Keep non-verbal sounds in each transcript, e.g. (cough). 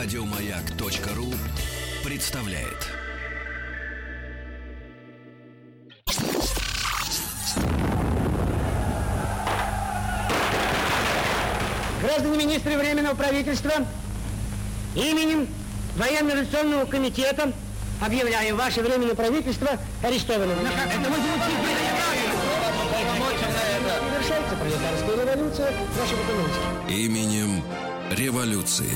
Радиомаяк.ру представляет. Граждане министры Временного правительства, именем Военно-революционного комитета объявляю ваше Временное правительство арестованным. Это Завершается пролетарская революция нашего экономики. Именем революции.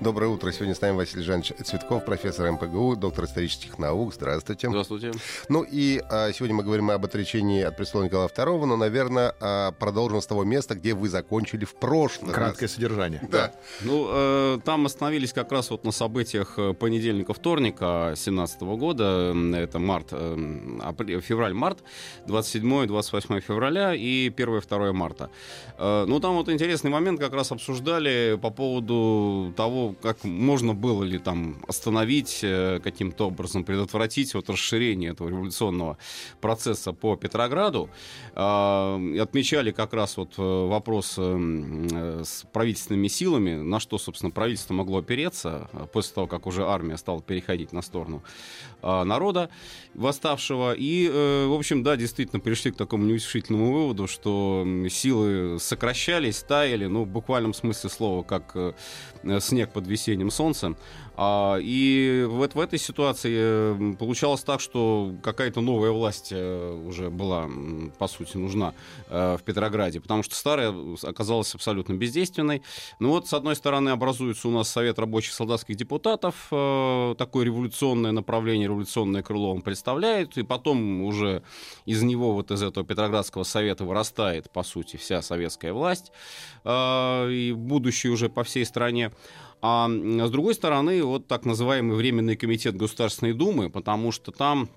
Доброе утро. Сегодня с нами Василий Жанович Цветков, профессор МПГУ, доктор исторических наук. Здравствуйте. Здравствуйте. Ну и а, сегодня мы говорим об отречении от престола Николая II, но, наверное, а, продолжим с того места, где вы закончили в прошлый Краткое раз. содержание. Да. Ну, э, там остановились как раз вот на событиях э, понедельника-вторника 17 года. Это март, э, апрель- февраль-март, 27-28 февраля и 1-2 марта. Э, ну, там вот интересный момент как раз обсуждали по поводу того, как можно было ли там остановить, э, каким-то образом предотвратить вот расширение этого революционного процесса по Петрограду. А, отмечали как раз вот э, вопрос э, с правительственными силами, на что, собственно, правительство могло опереться после того, как уже армия стала переходить на сторону а, народа восставшего. И, в общем, да, действительно пришли к такому неутешительному выводу, что силы сокращались, таяли, ну, в буквальном смысле слова, как снег под весенним солнцем. А, и вот в этой ситуации э, получалось так, что какая-то новая власть э, уже была, по сути, нужна э, в Петрограде, потому что старая оказалась абсолютно бездейственной. Ну вот, с одной стороны, образуется у нас Совет рабочих солдатских депутатов, э, такое революционное направление, революционное крыло он представляет, и потом уже из него, вот из этого Петроградского совета вырастает, по сути, вся советская власть, э, и будущее уже по всей стране. А с другой стороны, вот так называемый Временный комитет Государственной Думы, потому что там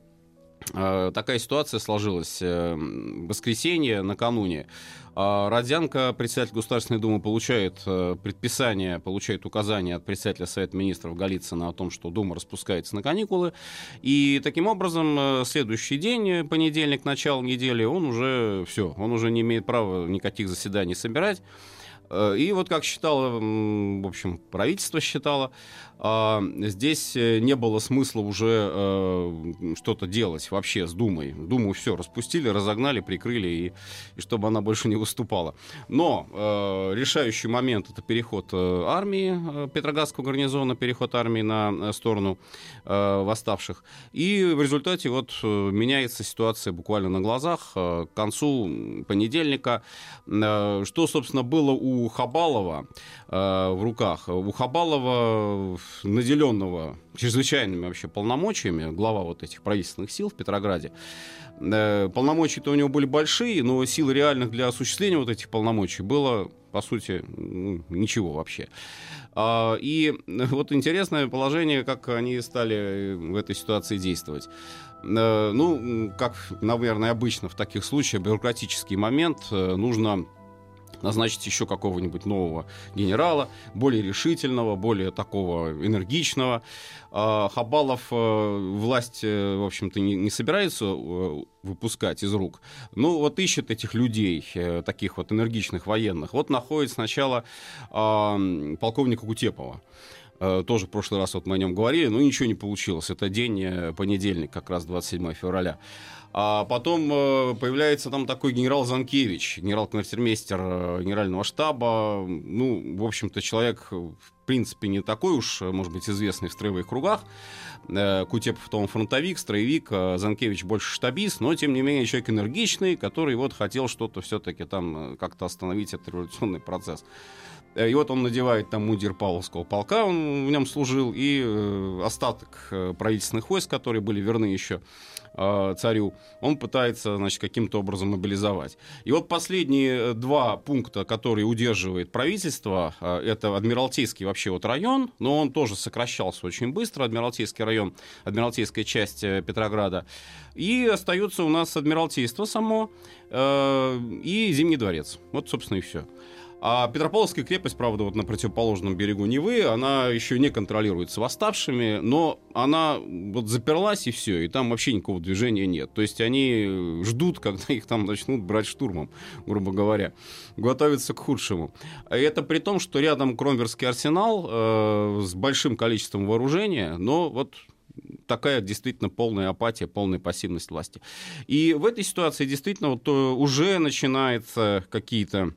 э, такая ситуация сложилась. э, м, воскресенье накануне. А Родзянко, председатель Государственной Думы, получает э, предписание, получает указание от председателя Совета Министров Голицына о том, что Дума распускается на каникулы. И таким образом, э, следующий день, э, понедельник, начало недели, он уже все, он уже не имеет права никаких заседаний собирать. Э, И вот как считало, в общем, правительство считало, а, здесь э, не было смысла уже э, что-то делать вообще с Думой. Думу все распустили, разогнали, прикрыли, и, и чтобы она больше не выступала. Но решающий момент это переход армии, Петроградского гарнизона, переход армии на сторону восставших. И в результате вот меняется ситуация буквально на глазах. К концу понедельника, что, собственно, было у Хабалова э, в руках. У Хабалова, наделенного чрезвычайными вообще полномочиями, глава вот этих правительственных сил в Петрограде, э, полномочия-то у него были большие, но сил реальных для осуществления вот этих полномочий было, по сути, ну, ничего вообще. А, И вот интересное положение, как они стали в этой ситуации действовать. Э, Ну, как, наверное, обычно в таких случаях, бюрократический момент, э, нужно назначить еще какого-нибудь нового генерала, более решительного, более такого энергичного. А Хабалов э, власть, э, в общем-то, не, собирается э, выпускать из рук. Ну, вот ищет этих людей, таких вот энергичных военных. Вот находит сначала а, полковника Кутепова. Э, Тоже в прошлый раз вот мы о нем говорили, но ничего не получилось. Это день, э, понедельник, как раз 27 февраля. А потом э, появляется там такой генерал Занкевич, генерал-квартирмейстер генерального штаба. Ну, в общем-то, человек, в принципе, не такой уж, может быть, известный в строевых кругах. Кутепов том фронтовик, строевик, Занкевич больше штабист, но, тем не менее, человек энергичный, который вот хотел что-то все-таки там как-то остановить этот революционный процесс. Э, И вот он надевает там мундир Павловского полка, он в нем служил, и э, остаток э, правительственных войск, которые были верны еще царю, он пытается, значит, каким-то образом мобилизовать. И вот последние два пункта, которые удерживает правительство, это Адмиралтейский вообще вот район, но он тоже сокращался очень быстро, Адмиралтейский район, Адмиралтейская часть Петрограда, и остается у нас Адмиралтейство само и Зимний дворец. Вот, собственно, и все. А Петропавловская крепость, правда, вот на противоположном берегу Невы, она еще не контролируется восставшими, но она вот заперлась и все, и там вообще никакого движения нет. То есть они ждут, когда их там начнут брать штурмом, грубо говоря, готовятся к худшему. И это при том, что рядом Кромверский арсенал э, с большим количеством вооружения, но вот такая действительно полная апатия, полная пассивность власти. И в этой ситуации действительно вот э, уже начинаются какие-то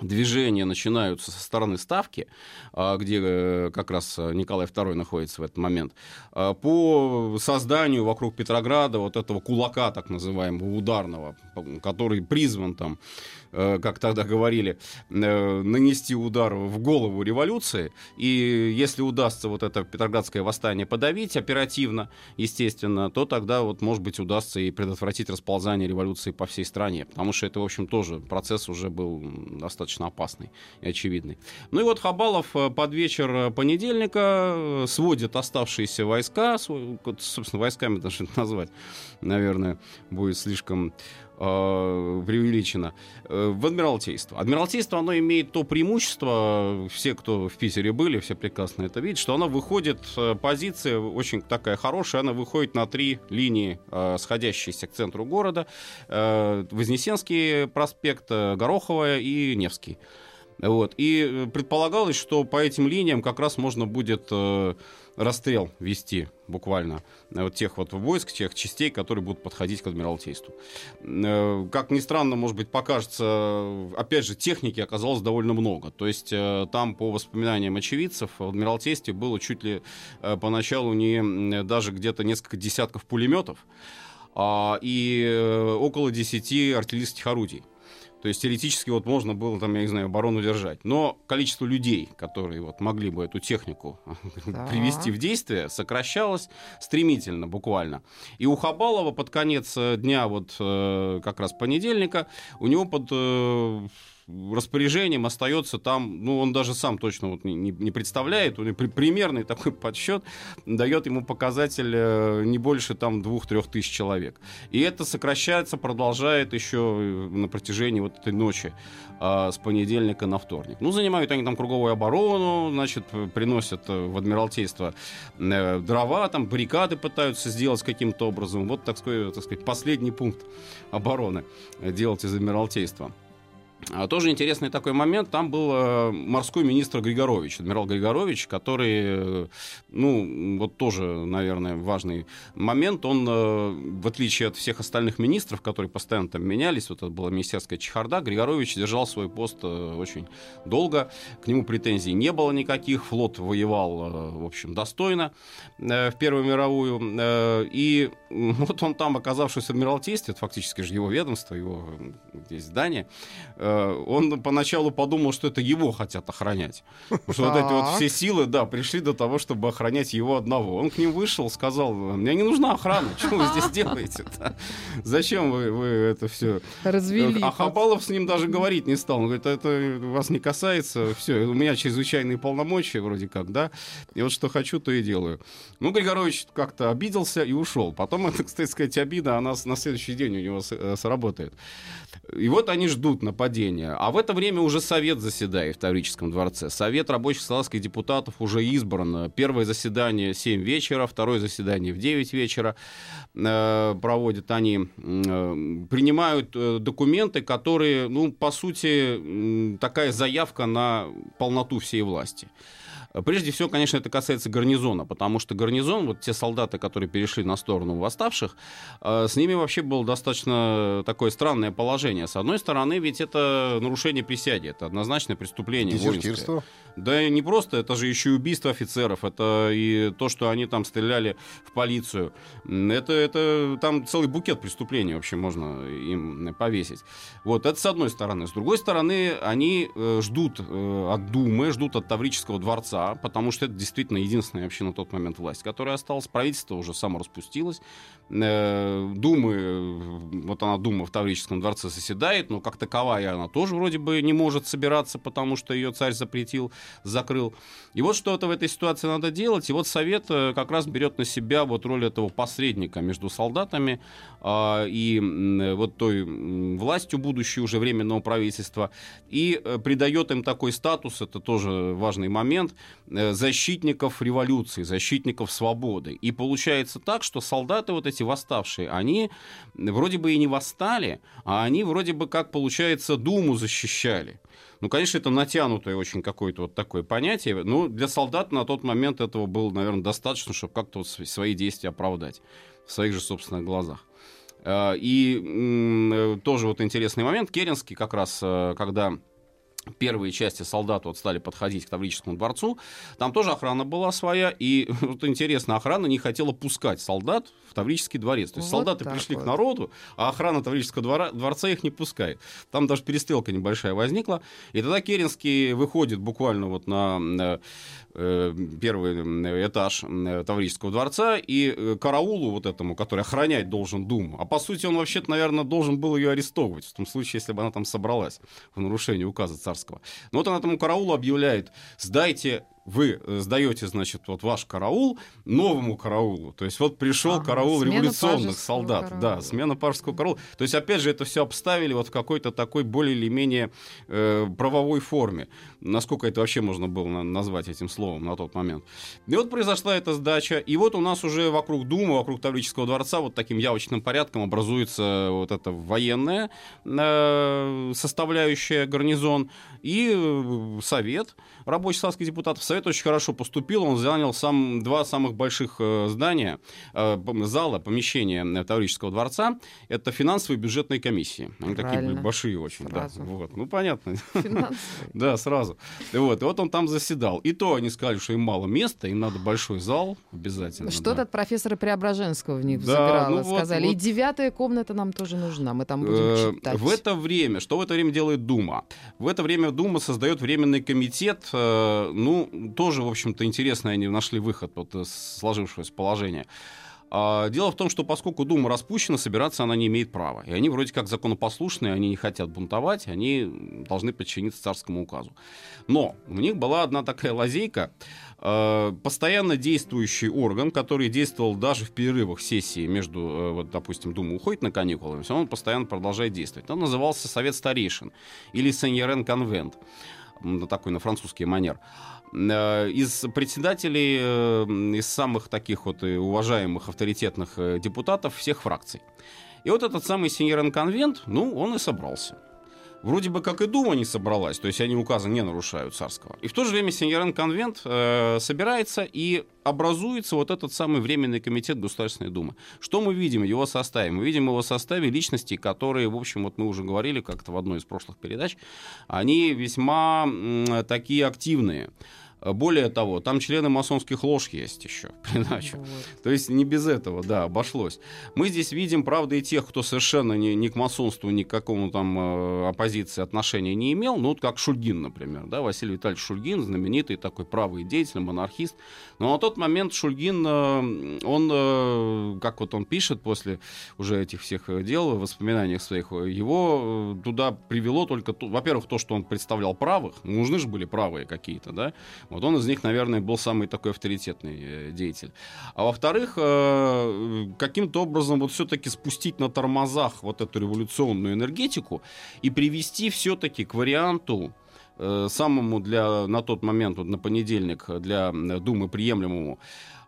движения начинаются со стороны Ставки, а, где э, как раз Николай II находится в этот момент, а, по созданию вокруг Петрограда вот этого кулака, так называемого, ударного, который призван там Э, как тогда говорили, э, нанести удар в голову революции. И если удастся вот это Петроградское восстание подавить оперативно, естественно, то тогда вот, может быть, удастся и предотвратить расползание революции по всей стране. Потому что это, в общем, тоже процесс уже был достаточно опасный и очевидный. Ну и вот Хабалов э, под вечер понедельника сводит оставшиеся войска, собственно, войсками даже (laughs) назвать, наверное, будет слишком э, преувеличено, э, в Адмиралтейство. Адмиралтейство, оно имеет то преимущество, все, кто в Питере были, все прекрасно это видят, что оно выходит, э, позиция очень такая хорошая, она выходит на три линии, э, сходящиеся к центру города. Э, Вознесенский проспект, э, Гороховая и Невский. Вот. И предполагалось, что по этим линиям как раз можно будет э, расстрел вести буквально э, вот тех вот войск, тех частей, которые будут подходить к Адмиралтейству. Э, как ни странно, может быть, покажется, опять же, техники оказалось довольно много. То есть э, там, по воспоминаниям очевидцев, в Адмиралтействе было чуть ли поначалу не даже где-то несколько десятков пулеметов а, и около 10 артиллерийских орудий. То есть теоретически вот можно было там, я не знаю, оборону держать. Но количество людей, которые вот могли бы эту технику (laughs) да. привести в действие, сокращалось стремительно, буквально. И у Хабалова под конец э, дня, вот э, как раз понедельника, у него под э, распоряжением остается там, ну, он даже сам точно вот не, не представляет, он при, примерный такой (laughs) подсчет дает ему показатель э, не больше там двух-трех тысяч человек. И это сокращается, продолжает еще э, на протяжении вот этой ночи э, с понедельника на вторник. Ну, занимают они там круговую оборону, значит, приносят э, в Адмиралтейство дрова, там баррикады пытаются сделать каким-то образом. Вот, так сказать, так сказать последний пункт обороны делать из Адмиралтейства. А тоже интересный такой момент. Там был э, морской министр Григорович, адмирал Григорович, который, э, ну, вот тоже, наверное, важный момент. Он, э, в отличие от всех остальных министров, которые постоянно там менялись, вот это была министерская чехарда, Григорович держал свой пост очень долго. К нему претензий не было никаких. Флот воевал, в общем, достойно в Первую мировую. И (laughs) вот он там, оказавшись в Адмиралтействе, это фактически же его ведомство, его здесь здание, он поначалу подумал, что это его хотят охранять. Потому что вот эти вот все силы, да, пришли до того, чтобы охранять его одного. Он к ним вышел, сказал, мне не нужна охрана, (laughs) что вы здесь (laughs) делаете -то? Зачем вы, вы это все? Развели. А Хабалов с ним даже говорить не стал. Он говорит, это вас не касается, все, у меня чрезвычайные полномочия вроде как, да, и вот что хочу, то и делаю. Ну, Григорович как-то обиделся и ушел. Потом, это, (laughs) кстати сказать, обида, она на следующий день у него э, сработает. И вот они ждут нападения. А в это время уже Совет заседает в Таврическом дворце. Совет рабочих салазских депутатов уже избран. Первое заседание в 7 вечера, второе заседание в 9 вечера э, проводят они. Э, принимают э, документы, которые, ну, по сути, э, такая заявка на полноту всей власти. Прежде всего, конечно, это касается гарнизона, потому что гарнизон, вот те солдаты, которые перешли на сторону восставших, э, с ними вообще было достаточно такое странное положение. С одной стороны, ведь это нарушение присяги, это однозначное преступление Дезертирство? Да и не просто, это же еще и убийство офицеров, это и то, что они там стреляли в полицию. Это, это там целый букет преступлений вообще можно им повесить. Вот, это с одной стороны. С другой стороны, они э, ждут э, от Думы, ждут от Таврического дворца, потому что это действительно единственная вообще на тот момент власть, которая осталась. Правительство уже само распустилось. Э, Думы, вот она Дума в Таврическом дворце заседает, но как таковая она тоже вроде бы не может собираться, потому что ее царь запретил, закрыл. И вот что-то в этой ситуации надо делать. И вот Совет э, как раз берет на себя вот роль этого посредника между солдатами э, и э, вот той властью будущей уже временного правительства и э, придает им такой статус, это тоже важный момент, э, защитников революции, защитников свободы. И получается так, что солдаты вот эти восставшие, они вроде бы и не восстали, а они вроде бы как, получается, Думу защищали. Ну, конечно, это натянутое очень какое-то вот такое понятие. Но для солдат на тот момент этого было, наверное, достаточно, чтобы как-то вот свои действия оправдать в своих же собственных глазах. А, и тоже вот интересный момент. Керенский как раз, э, когда первые части солдат вот стали подходить к Таврическому дворцу, там тоже охрана была своя, и (laughs) вот интересно, охрана не хотела пускать солдат в Таврический дворец. То есть вот солдаты пришли вот. к народу, а охрана Таврического двора, дворца их не пускает. Там даже перестрелка небольшая возникла, и тогда Керенский выходит буквально вот на Э, первый этаж Таврического дворца и э, караулу вот этому, который охранять должен Думу. А по сути он вообще-то, наверное, должен был ее арестовывать, в том случае, если бы она там собралась в нарушении указа царского. Но вот он этому караулу объявляет, сдайте вы э, сдаете, значит, вот ваш караул новому караулу. То есть вот пришел ага, караул революционных солдат. Караула. Да, смена пажеского караула. То есть, опять же, это все обставили вот в какой-то такой более или менее э, правовой форме. Насколько это вообще можно было назвать этим словом на тот момент. И вот произошла эта сдача. И вот у нас уже вокруг Думы, вокруг Таврического дворца вот таким явочным порядком образуется вот эта военная э, составляющая гарнизон и э, совет рабочий советских депутатов. Совет очень хорошо поступил, он занял сам, два самых больших э, здания, э, зала, помещения Таврического дворца. Это финансовые и бюджетные комиссии. Они Правильно. такие большие очень. Сразу. Да, вот. Ну, понятно. (laughs) Да, сразу. Вот. И вот он там заседал. И то они сказали, что им мало места, им надо большой зал обязательно. Что-то от профессора Преображенского в них забирало, ну сказали. И девятая комната нам тоже нужна, мы там будем читать. В это время, что в это время делает Дума? В это время Дума создает временный комитет, э, ну, тоже, в общем-то, интересно, они нашли выход вот из сложившегося положения. А, дело в том, что поскольку Дума распущена, собираться она не имеет права. И они вроде как законопослушные, они не хотят бунтовать, они должны подчиниться царскому указу. Но у них была одна такая лазейка. А, постоянно действующий орган, который действовал даже в перерывах сессии между, э, вот, допустим, Дума уходит на каникулы, он постоянно продолжает действовать. Он назывался Совет старейшин или Сеньерен Конвент такой на французский манер. Э, из председателей, э, из самых таких вот уважаемых авторитетных э, депутатов всех фракций. И вот этот самый Синьерен Конвент, ну, он и собрался вроде бы как и Дума не собралась, то есть они указы не нарушают царского. И в то же время Сеньорен Конвент э, собирается и образуется вот этот самый Временный комитет Государственной Думы. Что мы видим в его составе? Мы видим его составе личности, которые, в общем, вот мы уже говорили как-то в одной из прошлых передач, они весьма м, такие активные. Более того, там члены масонских лож есть еще (laughs) придачу. Вот. То есть не без этого, да, обошлось. Мы здесь видим, правда, и тех, кто совершенно ни, ни к масонству, ни к какому там э, оппозиции отношения не имел, ну, вот как Шульгин, например, да, Василий Витальевич Шульгин, знаменитый такой правый деятель, монархист. Но на тот момент Шульгин, э, он, э, как вот он пишет после уже этих всех дел, в воспоминаниях своих, его э, туда привело только, во-первых, то, что он представлял правых, нужны же были правые какие-то, да, вот он из них, наверное, был самый такой авторитетный э, деятель. А во-вторых, э, каким-то образом вот все-таки спустить на тормозах вот эту революционную энергетику и привести все-таки к варианту э, самому для на тот момент вот на понедельник для Думы приемлемому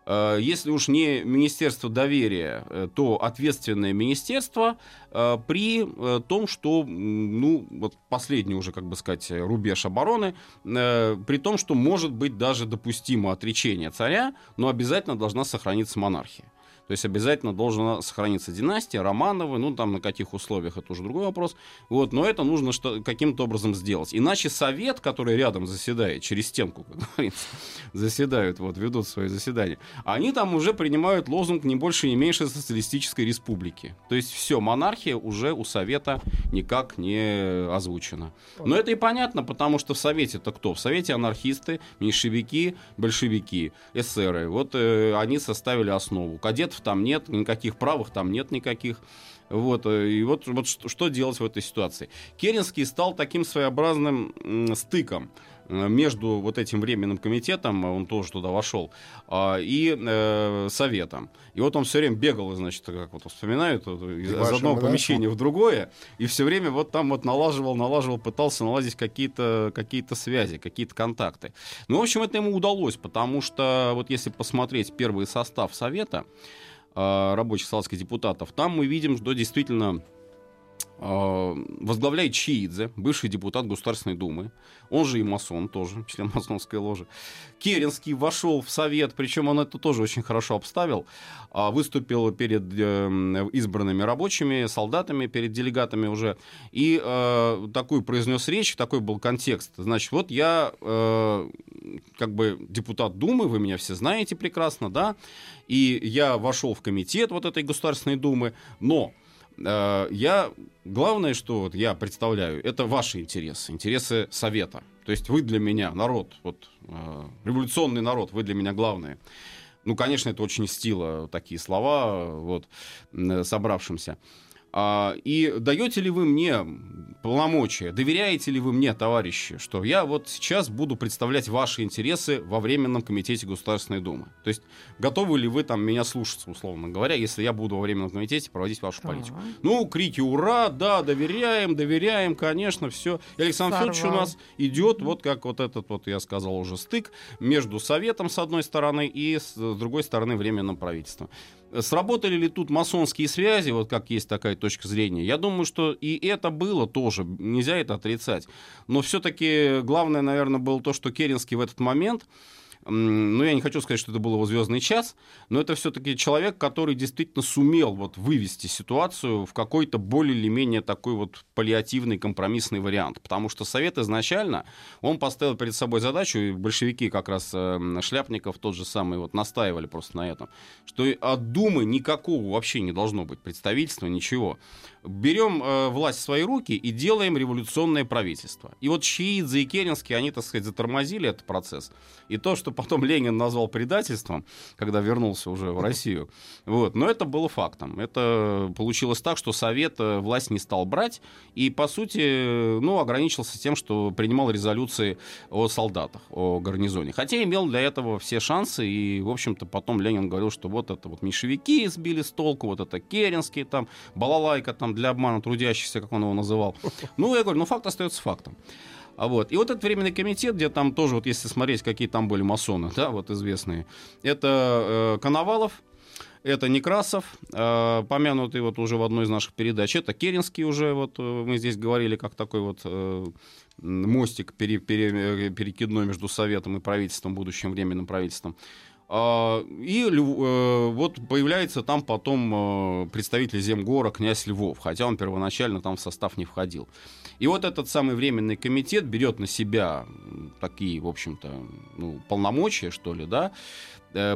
если уж не Министерство доверия, э, то ответственное министерство э, при том, что, ну, вот последний уже, как бы сказать, рубеж обороны, при том, что может быть даже допустимо отречение царя, но обязательно должна сохраниться монархия. То есть обязательно должна сохраниться династия, Романовы, ну там на каких условиях, это уже другой вопрос. Вот, но это нужно что, каким-то образом сделать. Иначе совет, который рядом заседает, через стенку, как говорится, (laughs) заседают, вот, ведут свои заседания, они там уже принимают лозунг не больше, не меньше социалистической республики. То есть все, монархия уже у совета никак не озвучена. Но это и понятно, потому что в совете-то кто? В совете анархисты, меньшевики, большевики, эсеры. Вот э, они составили основу. Кадет кандидатов там нет, никаких правых там нет никаких. Вот, э, и вот, вот что, делать в этой ситуации? Керенский стал таким своеобразным стыком между вот этим временным комитетом, он тоже туда вошел, а, и э, советом. И вот он все время бегал, значит, как вот вспоминают, из, из одного помещения в другое, и все время вот там вот налаживал, налаживал, пытался наладить какие-то какие связи, какие-то контакты. Ну, в общем, это ему удалось, потому что вот если посмотреть первый состав совета, э, рабочих салатских депутатов, там мы видим, что действительно а, возглавляет Чиидзе, бывший депутат Государственной Думы, он же и масон тоже, (laughs) член масонской ложи. Керенский вошел в совет, причем он это тоже очень хорошо обставил, а, выступил перед э, избранными рабочими, солдатами, перед делегатами уже, и э, такую произнес речь, такой был контекст. Значит, вот я э, как бы депутат Думы, вы меня все знаете прекрасно, да, и я вошел в комитет вот этой Государственной Думы, но я главное, что вот я представляю, это ваши интересы, интересы совета. То есть вы для меня народ, вот э, революционный народ, вы для меня главные. Ну, конечно, это очень стило такие слова вот собравшимся. А, и даете ли вы мне полномочия, доверяете ли вы мне, товарищи, что я вот сейчас буду представлять ваши интересы во Временном комитете Государственной Думы? То есть готовы ли вы там меня слушаться, условно говоря, если я буду во Временном комитете проводить вашу так. политику? Ну, крики «Ура!», «Да!», «Доверяем!», «Доверяем!», конечно, все. И Александр Федорович у нас идет вот как вот этот вот, я сказал уже, стык между Советом с одной стороны и с другой стороны Временным правительством. Сработали ли тут масонские связи, вот как есть такая точка зрения? Я думаю, что и это было тоже, нельзя это отрицать. Но все-таки главное, наверное, было то, что Керенский в этот момент ну, я не хочу сказать, что это был его звездный час, но это все-таки человек, который действительно сумел вот вывести ситуацию в какой-то более или менее такой вот паллиативный компромиссный вариант. Потому что Совет изначально, он поставил перед собой задачу, и большевики как раз э, Шляпников тот же самый вот настаивали просто на этом, что от Думы никакого вообще не должно быть представительства, ничего берем э, власть в свои руки и делаем революционное правительство. И вот Чиидзе и Керенский, они, так сказать, затормозили этот процесс. И то, что потом Ленин назвал предательством, когда вернулся уже в Россию, вот, но это было фактом. Это получилось так, что Совет э, власть не стал брать и, по сути, ну, ограничился тем, что принимал резолюции о солдатах, о гарнизоне. Хотя имел для этого все шансы, и, в общем-то, потом Ленин говорил, что вот это вот меньшевики сбили с толку, вот это Керенский там, балалайка там для обмана трудящихся, как он его называл. Ну, я говорю, ну факт остается фактом. А вот. И вот этот временный комитет, где там тоже, вот если смотреть, какие там были масоны, да, вот известные, это э, Коновалов, это Некрасов, э, помянутый вот уже в одной из наших передач, это Керенский уже, вот э, мы здесь говорили, как такой вот э, мостик пере, пере, перекидной между Советом и правительством, будущим временным правительством. А, и э, вот появляется там потом э, представитель Земгора, князь Львов, хотя он первоначально там в состав не входил. И вот этот самый временный комитет берет на себя такие, в общем-то, ну, полномочия, что ли, да,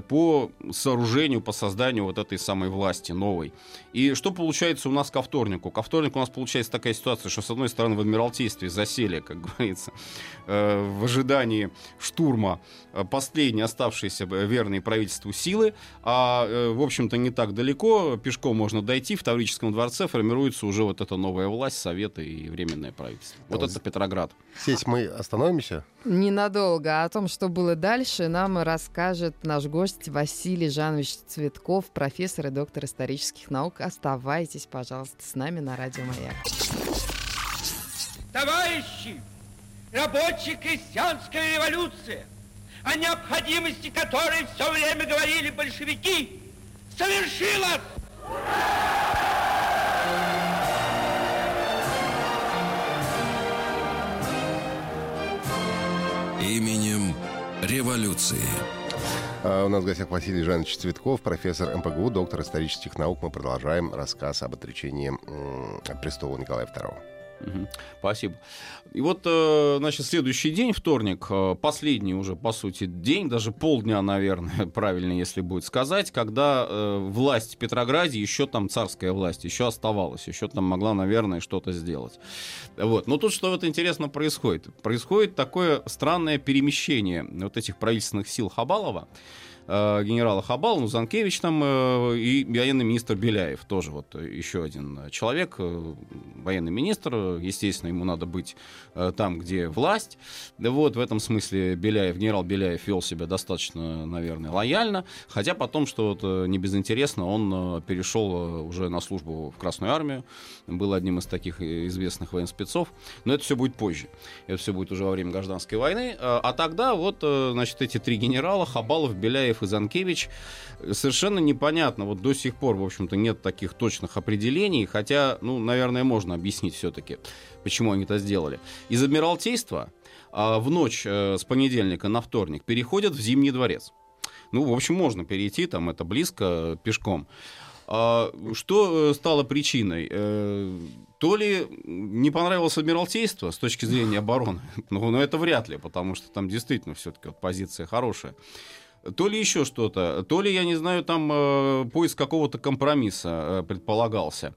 по сооружению, по созданию вот этой самой власти новой. И что получается у нас ко вторнику? Ко вторнику у нас получается такая ситуация, что с одной стороны в Адмиралтействе засели, как (laughs) говорится, э, в ожидании штурма э, последние оставшиеся верные правительству силы, а, в общем-то, не так далеко, пешком можно дойти, в Таврическом дворце формируется уже вот эта новая власть, Советы и Временное правительство. Вот это Петроград. Здесь мы остановимся? Ненадолго. О том, что было дальше, нам расскажет наш гость Василий Жанович Цветков, профессор и доктор исторических наук. Оставайтесь, пожалуйста, с нами на Радио Маяк. Товарищи, рабочая крестьянская революция, о необходимости которой все время говорили большевики, совершилась! Именем революции. А у нас в гостях Василий Жанович Цветков, профессор МПГУ, доктор исторических наук. Мы продолжаем рассказ об отречении от престола Николая II. Спасибо. И вот, э, значит, следующий день, вторник, э, последний уже, по сути, день, даже полдня, наверное, (laughs) правильно, если будет сказать, когда э, власть Петрограде, еще там царская власть, еще оставалась, еще там могла, наверное, что-то сделать. Вот. Но тут что вот интересно происходит? Происходит такое странное перемещение вот этих правительственных сил Хабалова, э, генерала Хабал, ну, Занкевич там э, и военный министр Беляев, тоже вот еще один человек, э, военный министр, естественно, ему надо быть э, там, где власть. Да вот, в этом смысле Беляев, генерал Беляев вел себя достаточно, наверное, лояльно, хотя потом, что вот э, не безинтересно, он э, перешел э, уже на службу в Красную Армию, был одним из таких известных военспецов, но это все будет позже, это все будет уже во время гражданской войны, а тогда вот, значит, эти три генерала, Хабалов, Беляев и Занкевич, совершенно непонятно, вот до сих пор, в общем-то, нет таких точных определений, хотя, ну, наверное, можно объяснить все-таки, почему они это сделали. Из Адмиралтейства а в ночь с понедельника на вторник переходят в Зимний дворец. Ну, в общем, можно перейти, там это близко, пешком. А что э, стало причиной? Э, то ли не понравилось Адмиралтейство с точки зрения обороны, (laughs) ну, но это вряд ли, потому что там действительно все-таки вот позиция хорошая. То ли еще что-то, то ли, я не знаю, там э, поиск какого-то компромисса предполагался.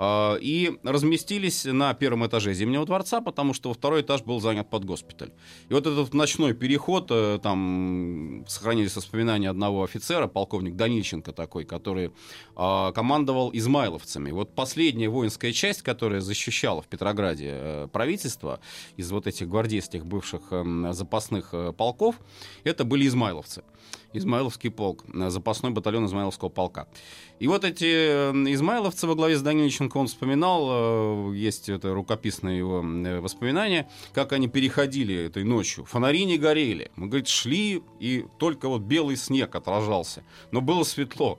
А, и разместились на первом этаже Зимнего дворца, потому что второй этаж был занят под госпиталь. И вот этот ночной переход, э, там сохранились воспоминания одного офицера, полковник Данильченко такой, который а, командовал измайловцами. Вот последняя воинская часть, которая защищала в Петрограде э, правительство из вот этих гвардейских бывших эм, запасных э, полков, это были измайловцы. Измайловский полк, запасной батальон Измайловского полка. И вот эти э, измайловцы во главе с Данильченко, он вспоминал, э, есть это рукописное его э, воспоминание, как они переходили этой ночью. Фонари не горели. Мы, говорит, шли, и только вот белый снег отражался. Но было светло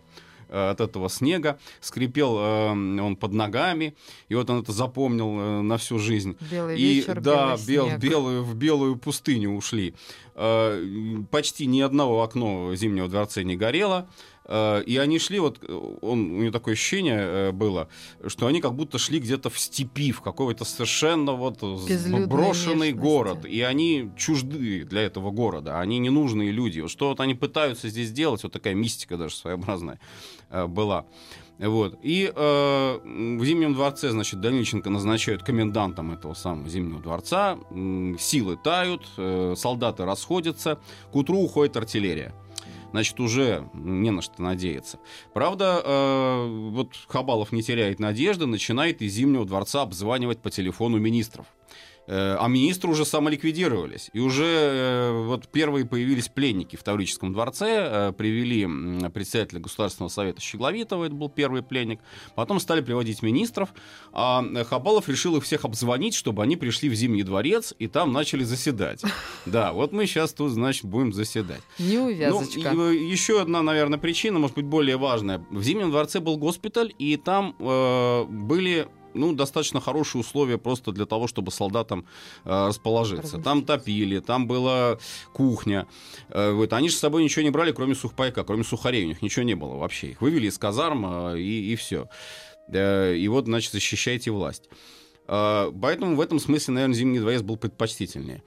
от этого снега, скрипел э, он под ногами, и вот он это запомнил э, на всю жизнь. Белый и, вечер, да, белый бел, белую, в белую пустыню ушли. Э, почти ни одного окно Зимнего дворца не горело. Э, и они шли, вот он, у него такое ощущение э, было, что они как будто шли где-то в степи, в какой-то совершенно вот Безлюдной брошенный местности. город. И они чужды для этого города, они ненужные люди. Вот Что вот они пытаются здесь делать, вот такая мистика даже своеобразная э, была. Вот. И э, в Зимнем дворце, значит, Данильченко назначают комендантом этого самого Зимнего дворца. Силы тают, э, солдаты расходятся. К утру уходит артиллерия значит, уже не на что надеяться. Правда, э, вот Хабалов не теряет надежды, начинает из Зимнего дворца обзванивать по телефону министров. Э, а министры уже самоликвидировались. И уже э, вот первые появились пленники в Таврическом дворце, э, привели председателя Государственного совета Щегловитова, это был первый пленник, потом стали приводить министров, а Хабалов решил их всех обзвонить, чтобы они пришли в Зимний дворец и там начали заседать. (laughs) Да, вот мы сейчас тут, значит, будем заседать. Неувязочка. Ну, еще одна, наверное, причина, может быть, более важная. В Зимнем дворце был госпиталь, и там э, были ну, достаточно хорошие условия просто для того, чтобы солдатам э, расположиться. Там топили, там была кухня. Э, вот. Они же с собой ничего не брали, кроме сухпайка, кроме сухарей. У них ничего не было вообще. Их вывели из казарм, э, и, и все. Э, и вот, значит, защищайте власть. Э, поэтому в этом смысле, наверное, Зимний дворец был предпочтительнее.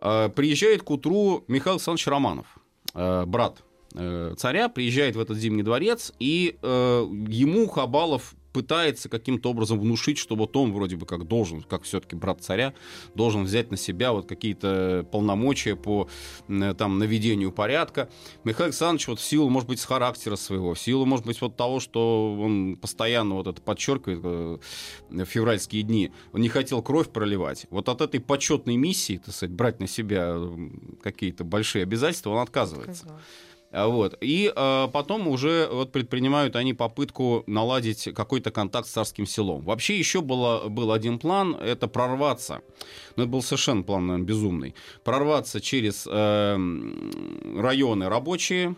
Э, приезжает к утру Михаил Александрович Романов, э, брат э, царя, приезжает в этот Зимний дворец, и э, ему Хабалов пытается каким-то образом внушить, что вот он вроде бы как должен, как все-таки брат царя, должен взять на себя вот какие-то полномочия по э, там наведению порядка. Михаил Александрович вот в силу, может быть, с характера своего, в силу, может быть, вот того, что он постоянно вот это подчеркивает э, в февральские дни, он не хотел кровь проливать. Вот от этой почетной миссии, так сказать, брать на себя какие-то большие обязательства, он отказывается. Сказала. А, Вот. И э, потом уже вот предпринимают они попытку наладить какой-то контакт с царским селом. Вообще еще было, был один план, это прорваться. Но это был совершенно план, наверное, безумный. Прорваться через э, районы рабочие,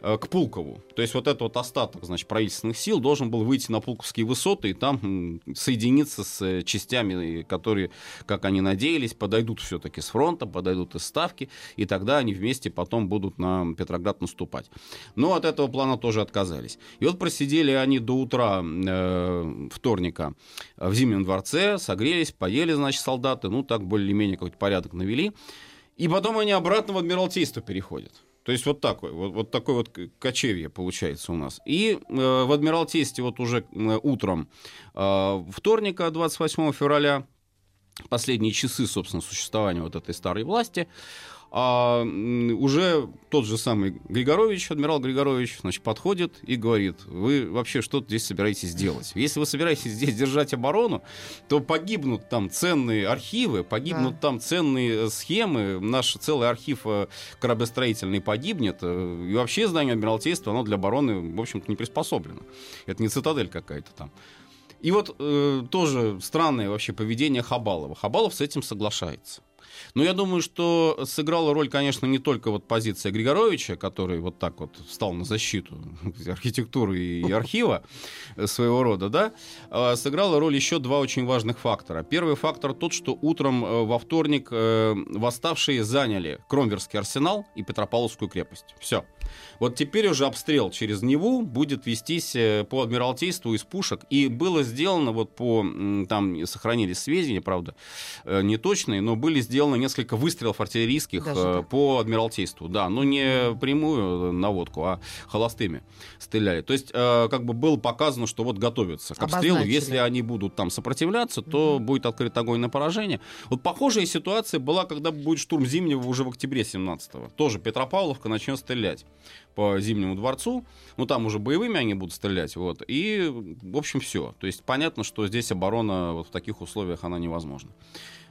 к Пулкову. То есть вот этот вот остаток, значит, правительственных сил должен был выйти на Пулковские высоты и там соединиться с э, частями, которые, как они надеялись, подойдут все-таки с фронта, подойдут из Ставки, и тогда они вместе потом будут на Петроград наступать. Но от этого плана тоже отказались. И вот просидели они до утра э, вторника в Зимнем дворце, согрелись, поели, значит, солдаты, ну так более-менее какой-то порядок навели. И потом они обратно в Адмиралтейство переходят. То есть вот такой, вот, вот такой вот кочевье получается у нас. И э, в Адмиралтействе вот уже утром э, вторника, 28 февраля, последние часы, собственно, существования вот этой старой власти, а уже тот же самый Григорович, адмирал Григорович, значит, подходит и говорит, вы вообще что здесь собираетесь делать? Если вы собираетесь здесь держать оборону, то погибнут там ценные архивы, погибнут да. там ценные э, схемы, наш целый архив э, кораблестроительный погибнет, э, и вообще здание Адмиралтейства, оно для обороны, в общем-то, не приспособлено. Это не цитадель какая-то там. И вот э, тоже странное вообще поведение Хабалова. Хабалов с этим соглашается. Но я думаю, что сыграла роль, конечно, не только вот позиция Григоровича, который вот так вот встал на защиту (laughs) архитектуры и (laughs) архива своего рода, да, а сыграла роль еще два очень важных фактора. Первый фактор тот, что утром э, во вторник э, восставшие заняли Кромверский арсенал и Петропавловскую крепость. Все. Вот теперь уже обстрел через Неву будет вестись э, по Адмиралтейству из пушек. И было сделано вот по... Там сохранились сведения, правда, неточные, но были сделаны несколько выстрелов артиллерийских Даже по Адмиралтейству. Да, но не прямую наводку, а холостыми стреляли. То есть как бы было показано, что вот готовятся к обстрелу. Обозначили. Если они будут там сопротивляться, то угу. будет открыт огонь на поражение. Вот похожая ситуация была, когда будет штурм Зимнего уже в октябре 17-го. Тоже Петропавловка начнет стрелять по Зимнему дворцу. Ну, там уже боевыми они будут стрелять. Вот. И, в общем, все. То есть понятно, что здесь оборона вот в таких условиях она невозможна.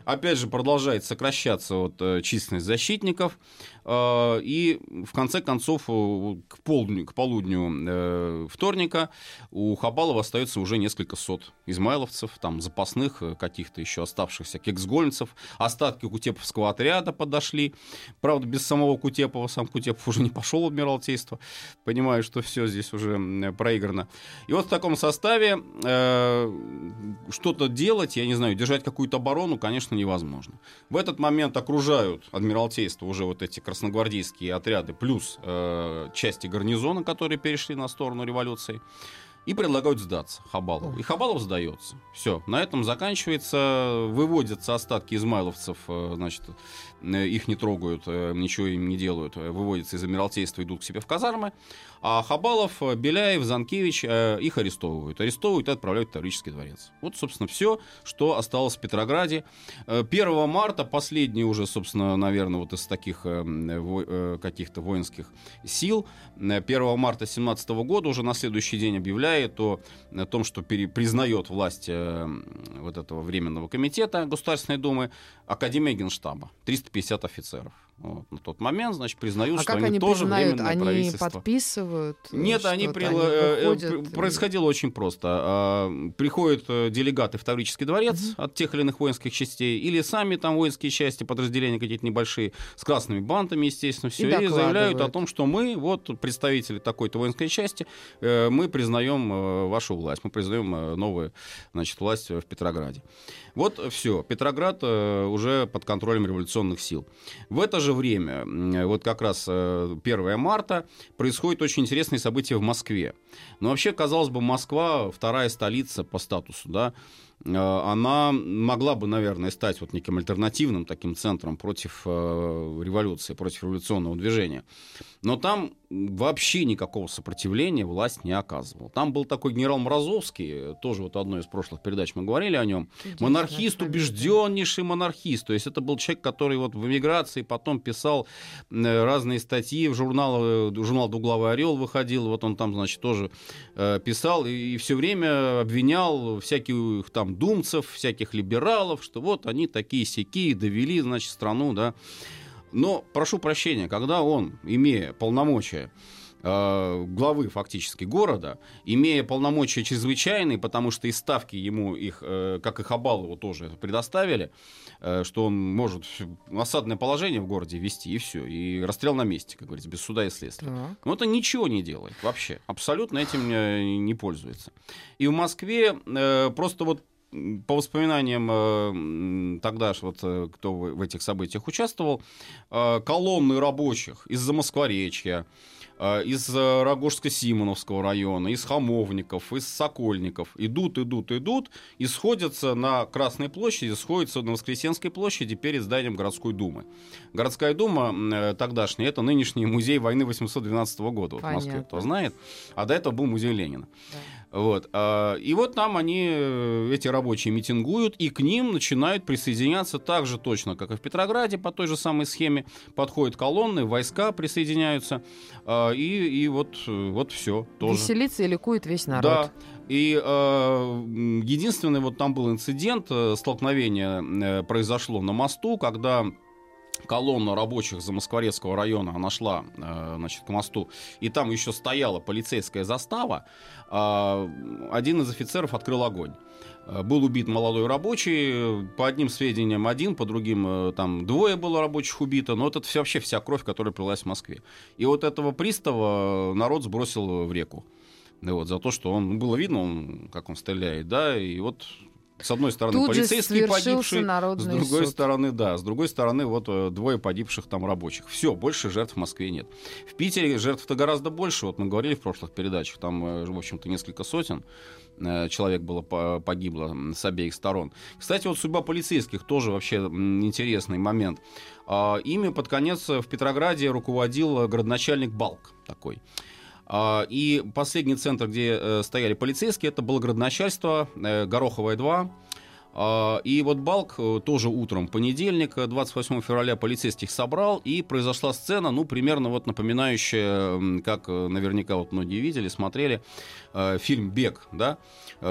Опять же, продолжает сокращаться вот, э, численность защитников. Э, и в конце концов, э, к, полдню, к полудню э, вторника у Хабалова остается уже несколько сот измайловцев, там запасных каких-то еще оставшихся кексгольмцев. Остатки Кутеповского отряда подошли. Правда, без самого Кутепова. Сам Кутепов уже не пошел в Адмиралтейство. Понимаю, что все здесь уже проиграно. И вот в таком составе э, что-то делать, я не знаю, держать какую-то оборону, конечно, невозможно. В этот момент окружают Адмиралтейство уже вот эти красногвардейские отряды плюс э, части гарнизона, которые перешли на сторону революции, и предлагают сдаться Хабалову. И Хабалов сдается. Все, на этом заканчивается, выводятся остатки измайловцев, э, значит, их не трогают, э, ничего им не делают, выводятся из Адмиралтейства, идут к себе в казармы. А Хабалов, Беляев, Занкевич э, их арестовывают. Арестовывают и отправляют в Таврический дворец. Вот, собственно, все, что осталось в Петрограде. 1 марта, последний уже, собственно, наверное, вот из таких э, каких-то воинских сил, 1 марта 17 года уже на следующий день объявляет о, о том, что пере, признает власть э, вот этого Временного комитета Государственной Думы Академия Генштаба. 350 офицеров. Вот, на тот момент, значит, признают, а что они, они тоже признают? временное они правительство. подписывают? Нет, они, при... они э, выходят... происходило очень просто. А, приходят э, делегаты в Таврический дворец угу. от тех или иных воинских частей, или сами там воинские части, подразделения какие-то небольшие, с красными бантами, естественно, все, и, и заявляют о том, что мы, вот, представители такой-то воинской части, э, мы признаем вашу власть, мы признаем новую, значит, власть в Петрограде. Вот все, Петроград уже под контролем революционных сил. В это же время, вот как раз 1 э, марта, происходит очень интересные события в Москве. Но вообще, казалось бы, Москва вторая столица по статусу, да, Э, она могла бы, наверное, стать вот неким альтернативным таким центром против э, революции, против революционного движения. Но там вообще никакого сопротивления власть не оказывала. Там был такой генерал Мразовский, тоже вот одной из прошлых передач мы говорили о нем, монархист, убежденнейший монархист. То есть это был человек, который вот в эмиграции потом писал э, разные статьи, в журнал, журнал «Дуглавый орел» выходил, вот он там, значит, тоже писал и, и все время обвинял всяких там думцев, всяких либералов, что вот они такие сякие довели, значит, страну, да. Но, прошу прощения, когда он, имея полномочия э, главы фактически города, имея полномочия чрезвычайные, потому что и ставки ему их, э, как и Хабалову тоже предоставили, э, что он может осадное положение в городе вести, и все, и расстрел на месте, как говорится, без суда и следствия. Но это ничего не делает вообще, абсолютно этим не, пользуется. И в Москве просто вот по воспоминаниям э, тогда, вот, э, кто в, этих событиях участвовал, э, колонны рабочих из Замоскворечья, э, из Рогожско-Симоновского района, из Хамовников, из Сокольников идут, идут, идут и сходятся на Красной площади, сходятся на Воскресенской площади перед зданием городской думы. Городская дума тогдашняя, это нынешний музей войны 812 года вот, в Москве, кто знает, а до этого был музей Ленина. Да. Вот. а, И вот там они, э, эти рабочие, митингуют, и к ним начинают присоединяться так же точно, как и в Петрограде, по той же самой схеме. Подходят колонны, войска присоединяются, а, и, и вот, э, вот все тоже. Веселится и ликует весь народ. Да. И м, единственный вот там был инцидент, э, столкновение произошло на мосту, когда колонна рабочих Замоскворецкого района, она шла э, значит, к мосту, и там еще стояла полицейская застава, а, один из офицеров открыл огонь. Э, Был убит молодой рабочий, по одним сведениям один, по другим э, там двое было рабочих убито, но это вообще вся кровь, которая пролилась в Москве. И вот этого пристава народ сбросил в реку. Вот, за то, что он, было видно, он, как он стреляет, да, и вот с одной стороны Тут полицейские погибшие, с другой суд. стороны, да, с другой стороны, вот э, двое погибших там рабочих. Все, больше жертв в Москве нет. В Питере жертв-то гораздо больше, вот мы говорили в прошлых передачах, там, э, в общем-то, несколько сотен э, человек было по- погибло с обеих сторон. Кстати, вот судьба полицейских тоже вообще интересный момент. А, Ими под конец в Петрограде руководил городначальник Балк такой. А, И последний центр, где э, стояли полицейские, это было градоначальство э, Гороховая 2. А, И вот Балк э, тоже утром понедельник, э, 28 февраля, полицейских собрал, и произошла сцена, ну, примерно вот напоминающая, как наверняка вот многие видели, смотрели, фильм «Бег», да,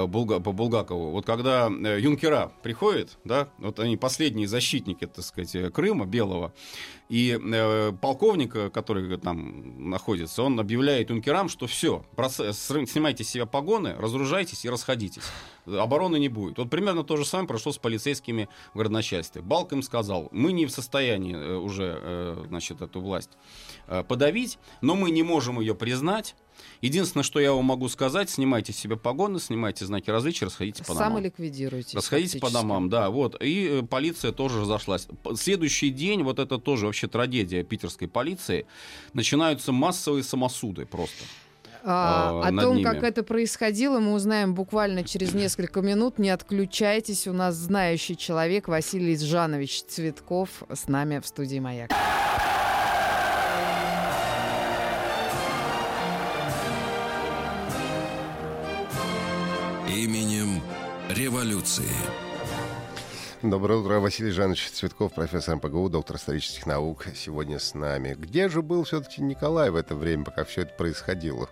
Булга- по Булгакову. Вот когда э, юнкера приходят, да, вот они последние защитники, так сказать, э, Крыма, Белого, и э, полковник, э, который там находится, он объявляет юнкерам, что все, снимайте с себя погоны, разоружайтесь и расходитесь. Обороны не будет. Вот примерно то же самое прошло с полицейскими в городначальстве. Балк им сказал, мы не в состоянии э, уже, э, значит, эту власть э, подавить, но мы не можем ее признать. Единственное, что я вам могу сказать, снимайте с себя погоны, снимайте знаки различия, расходитесь по домам. Самоликвидируйтесь. Расходитесь по домам, да, вот. И э, полиция тоже разошлась. Следующий день, вот это тоже вообще трагедия питерской полиции, начинаются массовые самосуды просто. А, а, о том, ними. как это происходило, мы узнаем буквально через (clears throat) несколько минут. Не отключайтесь. У нас знающий человек Василий Жанович Цветков с нами в студии «Маяк». Именем революции. Доброе утро, Василий Жанович Цветков, профессор МПГУ, доктор исторических наук, сегодня с нами. Где же был все-таки Николай в это время, пока все это происходило?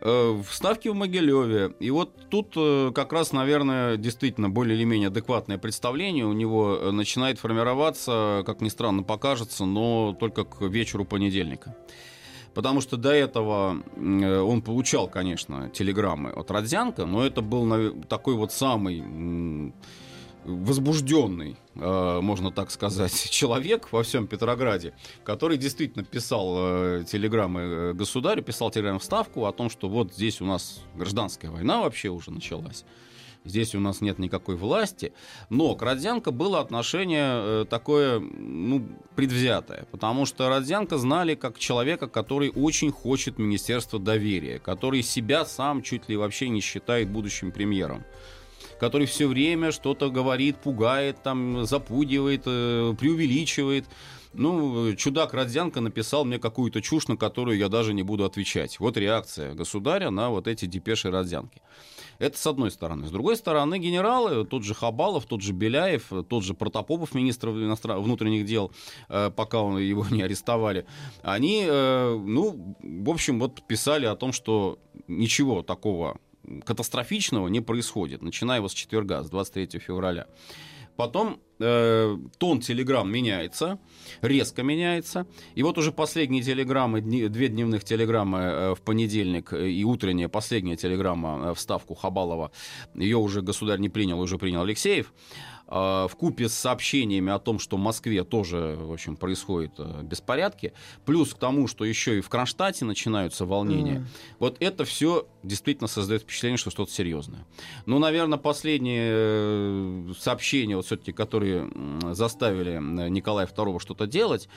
Э, В Ставке в Могилеве. И вот тут э, как раз, наверное, действительно более или менее адекватное представление у него э, начинает формироваться, как ни странно покажется, но только к вечеру понедельника. Потому что до этого э, он получал, конечно, телеграммы от Родзянко, но это был такой вот самый возбужденный, э, можно так сказать, (laughs) человек во всем Петрограде, который действительно писал э, телеграммы государю, писал телеграммы в Ставку о том, что вот здесь у нас гражданская война вообще уже началась. Здесь у нас нет никакой власти. Но к Родзянко было отношение э, такое, ну, предвзятое. Потому что Родзянко знали как человека, который очень хочет Министерства доверия, который себя сам чуть ли вообще не считает будущим премьером который все время что-то говорит, пугает, там, запугивает, э, преувеличивает. Ну, чудак Родзянко написал мне какую-то чушь, на которую я даже не буду отвечать. Вот реакция государя на вот эти депеши Родзянки. Это с одной стороны. С другой стороны, генералы, тот же Хабалов, тот же Беляев, тот же Протопопов, министр внутренних дел, э, пока он, его не арестовали, они, э, ну, в общем, вот писали о том, что ничего такого катастрофичного не происходит, начиная вот с четверга, с 23 февраля. Потом э, тон телеграмм меняется, резко меняется. И вот уже последние телеграммы, дни- две дневных телеграммы э, в понедельник э, и утренняя последняя телеграмма э, в ставку Хабалова, ее уже государь не принял, уже принял Алексеев. В купе с сообщениями о том, что в Москве тоже, в общем, происходят э, беспорядки, плюс к тому, что еще и в Кронштадте начинаются волнения, Мгм. вот это все действительно создает впечатление, что что-то серьезное. Ну, наверное, последние э, сообщения, вот все-таки, которые заставили э, Николая II что-то делать,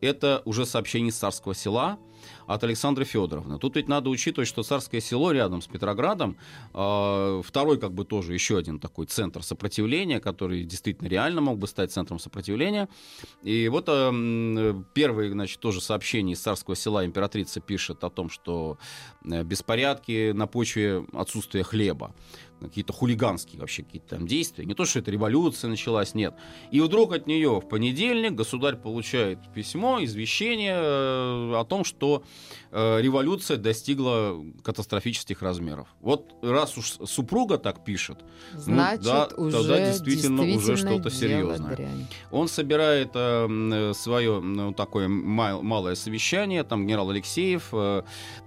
это уже сообщение из царского села от Александры Федоровны. Тут ведь надо учитывать, что царское село рядом с Петроградом, э, второй как бы тоже еще один такой центр сопротивления, который действительно реально мог бы стать центром сопротивления. И вот э, первое, значит, тоже сообщение из царского села императрица пишет о том, что э, беспорядки на почве отсутствия хлеба какие-то хулиганские вообще какие-то там действия. Не то, что это революция началась, нет. И вдруг от нее в понедельник государь получает письмо, извещение э, о том, что э, революция достигла катастрофических размеров. Вот раз уж супруга так пишет, Значит, ну, да, уже тогда действительно, действительно уже что-то серьезное. Дрянь. Он собирает э, свое ну, такое мал, малое совещание, там генерал Алексеев, э,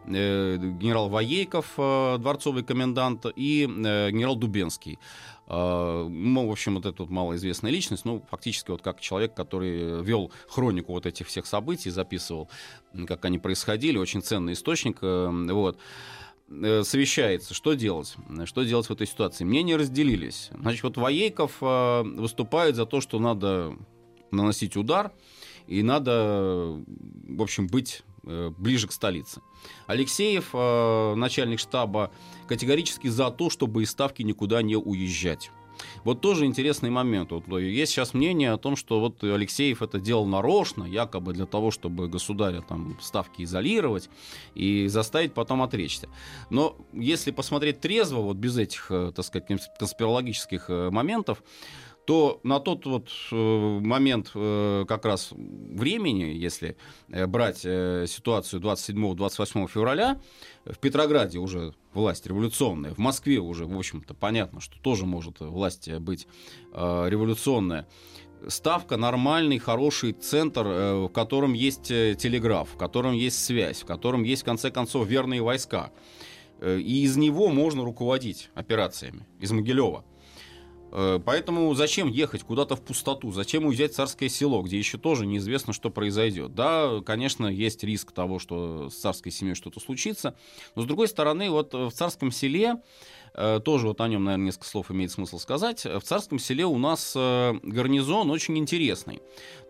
э, генерал Воейков, э, дворцовый комендант и э, генерал Дубенский. Uh, ну, в общем, вот эта вот малоизвестная личность, ну, фактически вот как человек, который вел хронику вот этих всех событий, записывал, как они происходили, очень ценный источник, uh, вот э, совещается, что делать, что делать в этой ситуации. Мнения разделились. Значит, вот Воейков э, выступает за то, что надо наносить удар, и надо, в общем, быть э, ближе к столице. Алексеев, э, начальник штаба, категорически за то, чтобы из Ставки никуда не уезжать. Вот тоже интересный момент. Вот есть сейчас мнение о том, что вот Алексеев это делал нарочно, якобы для того, чтобы государя там ставки изолировать и заставить потом отречься. Но если посмотреть трезво, вот без этих, э, так сказать, конспирологических э, моментов, то на тот вот э, момент э, как раз времени, если э, брать ситуацию 27-28 февраля, в Петрограде уже власть революционная, в Москве уже, в общем-то, понятно, что тоже может власть быть революционная. Ставка нормальный, хороший центр, в котором есть телеграф, в котором есть связь, в котором есть, в конце концов, верные войска. И из него можно руководить операциями, из Могилева. Э, поэтому зачем ехать куда-то в пустоту? Зачем уезжать в царское село, где еще тоже неизвестно, что произойдет? Да, конечно, есть риск того, что с царской семьей что-то случится. Но с другой стороны, вот в царском селе, э, тоже вот о нем, наверное, несколько слов имеет смысл сказать. В царском селе у нас э, гарнизон очень интересный.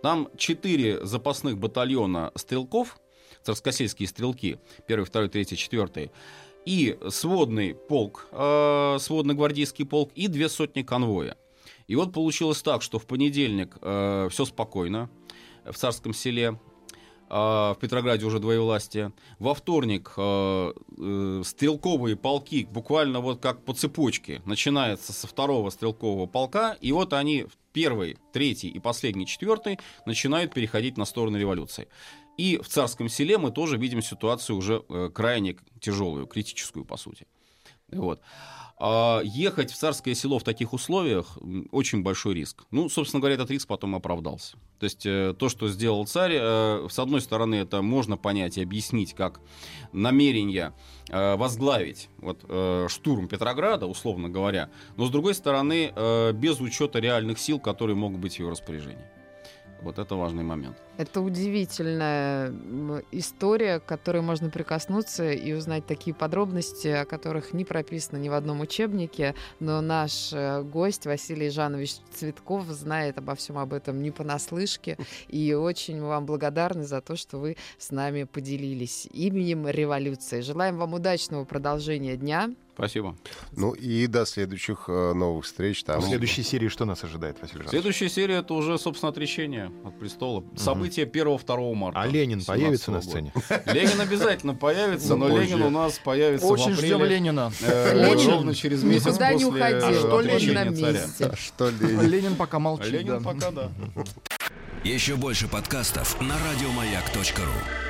Там четыре запасных батальона стрелков, царскосельские стрелки, первый, второй, третий, четвертый, и сводный полк, э, сводно-гвардейский полк, и две сотни конвоя. И вот получилось так, что в понедельник э, все спокойно в царском селе, э, в Петрограде уже двоевластие. Во вторник э, э, стрелковые полки, буквально вот как по цепочке, начинается со второго стрелкового полка, и вот они первый, третий и последний, четвертый начинают переходить на сторону революции. И в царском селе мы тоже видим ситуацию уже э, крайне тяжелую, критическую, по сути. Вот. А ехать в царское село в таких условиях очень большой риск. Ну, собственно говоря, этот риск потом оправдался. То есть э, то, что сделал царь, э, с одной стороны, это можно понять и объяснить как намерение возглавить вот, штурм Петрограда, условно говоря, но с другой стороны, без учета реальных сил, которые могут быть в его распоряжении. Вот это важный момент. Это удивительная история, к которой можно прикоснуться и узнать такие подробности, о которых не прописано ни в одном учебнике. Но наш э, гость Василий Жанович Цветков знает обо всем об этом не понаслышке. (laughs) И очень вам благодарны за то, что вы с нами поделились именем революции. Желаем вам удачного продолжения дня. Спасибо. Ну и до следующих э, новых встреч. Там... В следующей серии что нас ожидает, Василий Жанович? Следующая серия это уже, собственно, отречение от престола. Угу. События 1-2 марта. А Ленин появится на сцене? Ленин обязательно появится, но Ленин у нас появится Очень ждем Ленина. Э, ровно через месяц Никуда не уходил. Что Ленин на месте. Что Ленин? Ленин пока молчит. Ленин пока, да. Еще больше подкастов на радиомаяк.ру